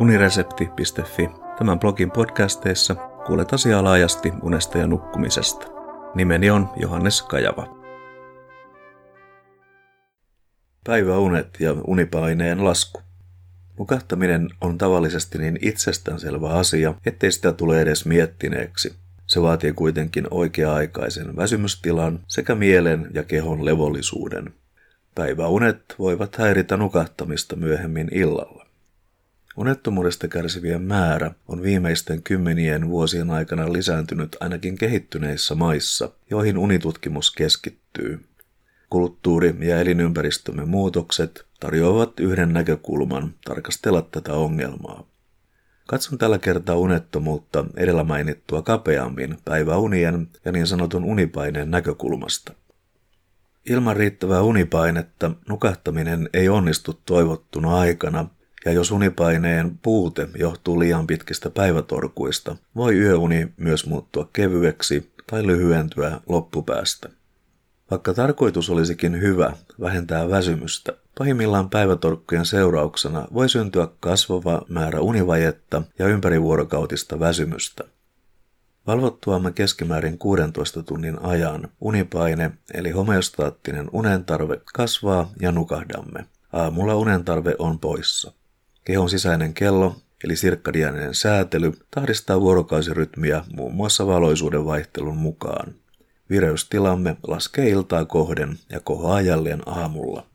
uniresepti.fi. Tämän blogin podcasteissa kuulet asiaa laajasti unesta ja nukkumisesta. Nimeni on Johannes Kajava. Päiväunet ja unipaineen lasku. Nukahtaminen on tavallisesti niin itsestäänselvä asia, ettei sitä tule edes miettineeksi. Se vaatii kuitenkin oikea-aikaisen väsymystilan sekä mielen ja kehon levollisuuden. Päiväunet voivat häiritä nukahtamista myöhemmin illalla. Unettomuudesta kärsivien määrä on viimeisten kymmenien vuosien aikana lisääntynyt ainakin kehittyneissä maissa, joihin unitutkimus keskittyy. Kulttuuri- ja elinympäristömme muutokset tarjoavat yhden näkökulman tarkastella tätä ongelmaa. Katson tällä kertaa unettomuutta edellä mainittua kapeammin päiväunien ja niin sanotun unipaineen näkökulmasta. Ilman riittävää unipainetta nukahtaminen ei onnistu toivottuna aikana, ja jos unipaineen puute johtuu liian pitkistä päivätorkuista, voi yöuni myös muuttua kevyeksi tai lyhyentyä loppupäästä. Vaikka tarkoitus olisikin hyvä vähentää väsymystä, pahimmillaan päivätorkkujen seurauksena voi syntyä kasvava määrä univajetta ja ympärivuorokautista väsymystä. Valvottuamme keskimäärin 16 tunnin ajan unipaine eli homeostaattinen unentarve kasvaa ja nukahdamme. Aamulla unentarve on poissa. Kehon sisäinen kello eli sirkkadianinen säätely tahdistaa vuorokausirytmiä muun muassa valoisuuden vaihtelun mukaan. Vireystilamme laskee iltaa kohden ja kohoaa jälleen aamulla.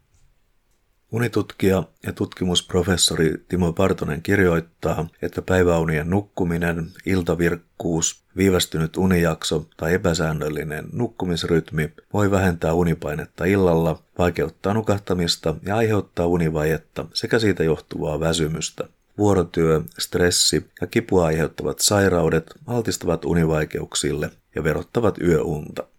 Unitutkija ja tutkimusprofessori Timo Partonen kirjoittaa, että päiväunien nukkuminen, iltavirkkuus, viivästynyt unijakso tai epäsäännöllinen nukkumisrytmi voi vähentää unipainetta illalla, vaikeuttaa nukahtamista ja aiheuttaa univajetta sekä siitä johtuvaa väsymystä. Vuorotyö, stressi ja kipua aiheuttavat sairaudet altistavat univaikeuksille ja verottavat yöunta.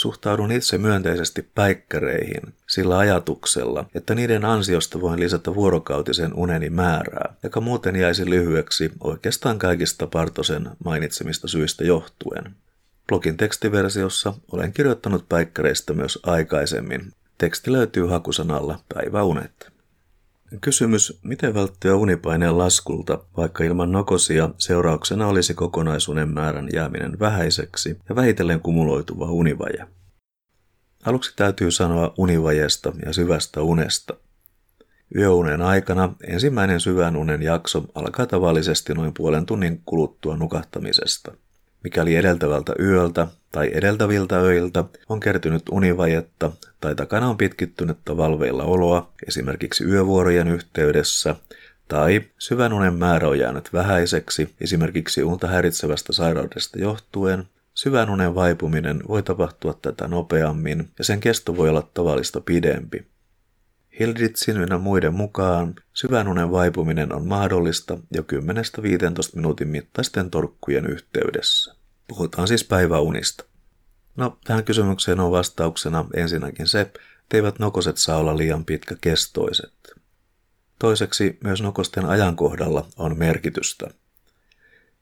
Suhtaudun itse myönteisesti päikkäreihin sillä ajatuksella, että niiden ansiosta voin lisätä vuorokautisen uneni määrää, joka muuten jäisi lyhyeksi oikeastaan kaikista Partosen mainitsemista syistä johtuen. Blogin tekstiversiossa olen kirjoittanut päikkäreistä myös aikaisemmin. Teksti löytyy hakusanalla päiväunet. Kysymys, miten välttyä unipaineen laskulta, vaikka ilman nokosia seurauksena olisi kokonaisuuden määrän jääminen vähäiseksi ja vähitellen kumuloituva univaje. Aluksi täytyy sanoa univajesta ja syvästä unesta. Yöunen aikana ensimmäinen syvän unen jakso alkaa tavallisesti noin puolen tunnin kuluttua nukahtamisesta. Mikäli edeltävältä yöltä tai edeltäviltä öiltä on kertynyt univajetta tai takana on pitkittynyttä valveilla oloa, esimerkiksi yövuorojen yhteydessä, tai syvän unen määrä on jäänyt vähäiseksi, esimerkiksi unta häiritsevästä sairaudesta johtuen, syvän unen vaipuminen voi tapahtua tätä nopeammin ja sen kesto voi olla tavallista pidempi. Hilditsin ynnä muiden mukaan syvän unen vaipuminen on mahdollista jo 10-15 minuutin mittaisten torkkujen yhteydessä. Puhutaan siis päiväunista. No, tähän kysymykseen on vastauksena ensinnäkin se, etteivät nokoset saa olla liian pitkäkestoiset. Toiseksi myös nokosten ajankohdalla on merkitystä.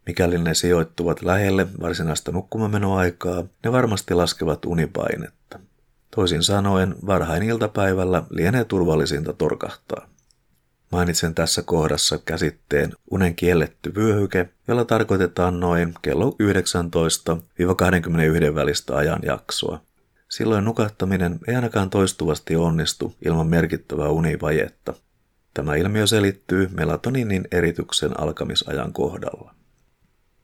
Mikäli ne sijoittuvat lähelle varsinaista nukkumamenoaikaa, ne varmasti laskevat unipainetta. Toisin sanoen, varhain iltapäivällä lienee turvallisinta torkahtaa. Mainitsen tässä kohdassa käsitteen unen kielletty vyöhyke, jolla tarkoitetaan noin kello 19-21 välistä ajanjaksoa. Silloin nukahtaminen ei ainakaan toistuvasti onnistu ilman merkittävää univajetta. Tämä ilmiö selittyy melatoninin erityksen alkamisajan kohdalla.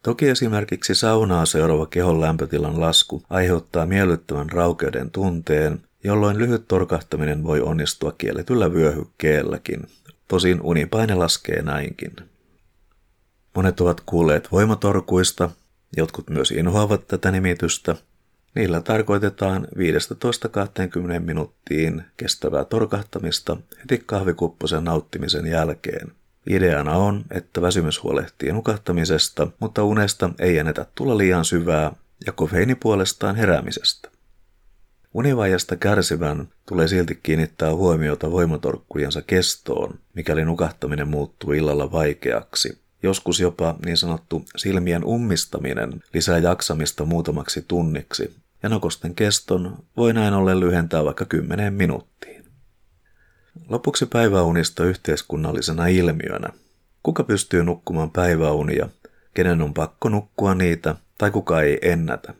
Toki esimerkiksi saunaa seuraava kehon lämpötilan lasku aiheuttaa miellyttävän raukeuden tunteen, jolloin lyhyt torkahtaminen voi onnistua kielletyllä vyöhykkeelläkin. Tosin unipaine laskee näinkin. Monet ovat kuulleet voimatorkuista, jotkut myös inhoavat tätä nimitystä. Niillä tarkoitetaan 15-20 minuuttiin kestävää torkahtamista heti kahvikupposen nauttimisen jälkeen – Ideana on, että väsymys huolehtii nukahtamisesta, mutta unesta ei ennetä tulla liian syvää ja kofeiini puolestaan heräämisestä. Univajasta kärsivän tulee silti kiinnittää huomiota voimatorkkujensa kestoon, mikäli nukahtaminen muuttuu illalla vaikeaksi. Joskus jopa niin sanottu silmien ummistaminen lisää jaksamista muutamaksi tunniksi, ja nokosten keston voi näin ollen lyhentää vaikka 10 minuuttiin. Lopuksi päiväunista yhteiskunnallisena ilmiönä. Kuka pystyy nukkumaan päiväunia, kenen on pakko nukkua niitä tai kuka ei ennätä.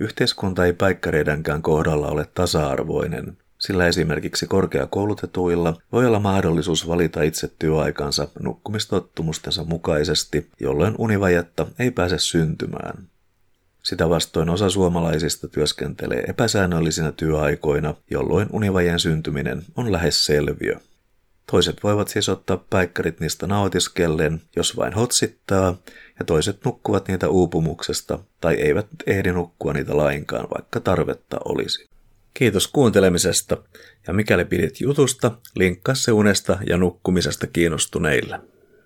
Yhteiskunta ei päikkäreidenkään kohdalla ole tasa-arvoinen, sillä esimerkiksi korkeakoulutetuilla voi olla mahdollisuus valita itse työaikansa nukkumistottumustensa mukaisesti, jolloin univajetta ei pääse syntymään. Sitä vastoin osa suomalaisista työskentelee epäsäännöllisinä työaikoina, jolloin univajeen syntyminen on lähes selviö. Toiset voivat siis ottaa päikkärit niistä nautiskellen, jos vain hotsittaa, ja toiset nukkuvat niitä uupumuksesta tai eivät ehdi nukkua niitä lainkaan, vaikka tarvetta olisi. Kiitos kuuntelemisesta, ja mikäli pidit jutusta, linkkaa se unesta ja nukkumisesta kiinnostuneille.